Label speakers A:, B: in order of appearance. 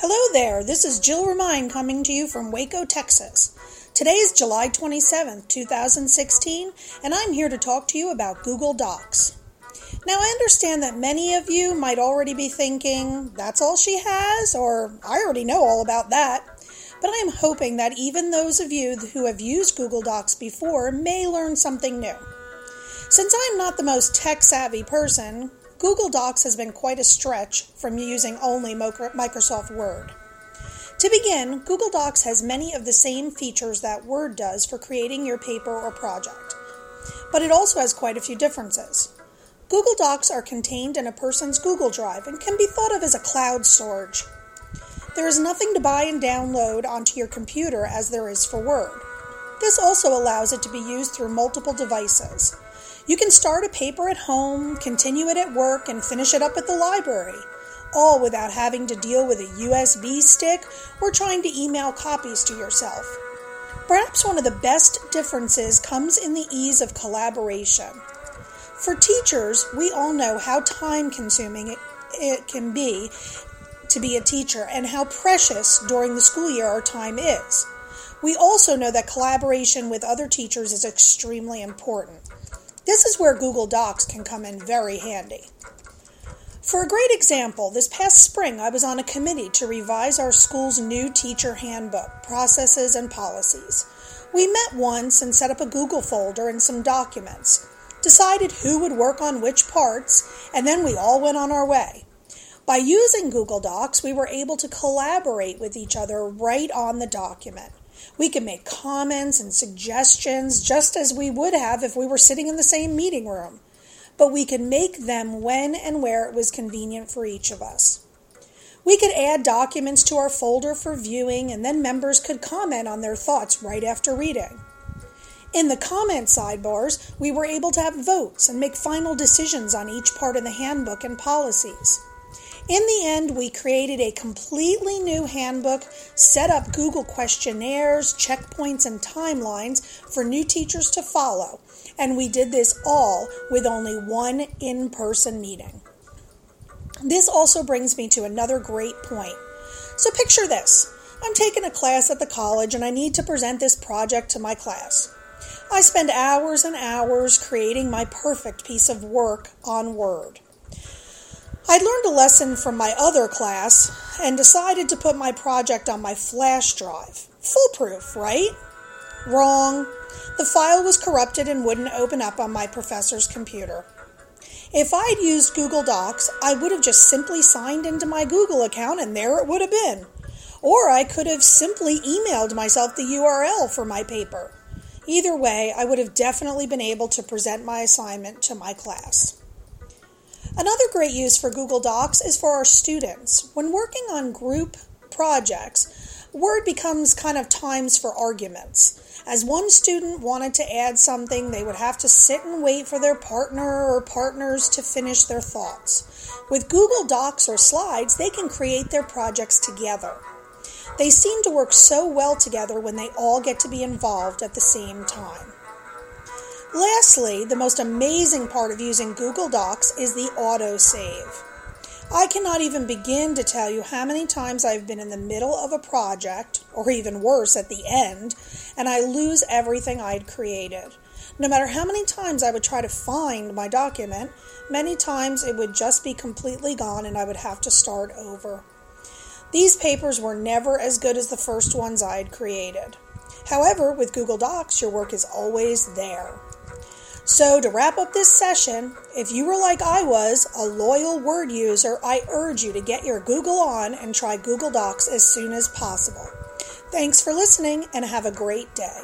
A: Hello there, this is Jill Remine coming to you from Waco, Texas. Today is July 27th, 2016, and I'm here to talk to you about Google Docs. Now, I understand that many of you might already be thinking, that's all she has, or I already know all about that. But I am hoping that even those of you who have used Google Docs before may learn something new. Since I'm not the most tech savvy person, Google Docs has been quite a stretch from using only Microsoft Word. To begin, Google Docs has many of the same features that Word does for creating your paper or project, but it also has quite a few differences. Google Docs are contained in a person's Google Drive and can be thought of as a cloud storage. There is nothing to buy and download onto your computer as there is for Word. This also allows it to be used through multiple devices. You can start a paper at home, continue it at work, and finish it up at the library, all without having to deal with a USB stick or trying to email copies to yourself. Perhaps one of the best differences comes in the ease of collaboration. For teachers, we all know how time consuming it, it can be to be a teacher and how precious during the school year our time is. We also know that collaboration with other teachers is extremely important. This is where Google Docs can come in very handy. For a great example, this past spring I was on a committee to revise our school's new teacher handbook, processes, and policies. We met once and set up a Google folder and some documents, decided who would work on which parts, and then we all went on our way. By using Google Docs, we were able to collaborate with each other right on the document. We can make comments and suggestions just as we would have if we were sitting in the same meeting room, but we could make them when and where it was convenient for each of us. We could add documents to our folder for viewing, and then members could comment on their thoughts right after reading. In the comment sidebars, we were able to have votes and make final decisions on each part of the handbook and policies. In the end, we created a completely new handbook, set up Google questionnaires, checkpoints, and timelines for new teachers to follow, and we did this all with only one in person meeting. This also brings me to another great point. So picture this I'm taking a class at the college and I need to present this project to my class. I spend hours and hours creating my perfect piece of work on Word. I'd learned a lesson from my other class and decided to put my project on my flash drive. Foolproof, right? Wrong. The file was corrupted and wouldn't open up on my professor's computer. If I'd used Google Docs, I would have just simply signed into my Google account and there it would have been. Or I could have simply emailed myself the URL for my paper. Either way, I would have definitely been able to present my assignment to my class. Another great use for Google Docs is for our students. When working on group projects, Word becomes kind of times for arguments. As one student wanted to add something, they would have to sit and wait for their partner or partners to finish their thoughts. With Google Docs or slides, they can create their projects together. They seem to work so well together when they all get to be involved at the same time. Lastly, the most amazing part of using Google Docs is the autosave. I cannot even begin to tell you how many times I've been in the middle of a project, or even worse, at the end, and I lose everything I'd created. No matter how many times I would try to find my document, many times it would just be completely gone and I would have to start over. These papers were never as good as the first ones I'd created. However, with Google Docs, your work is always there. So, to wrap up this session, if you were like I was, a loyal Word user, I urge you to get your Google on and try Google Docs as soon as possible. Thanks for listening and have a great day.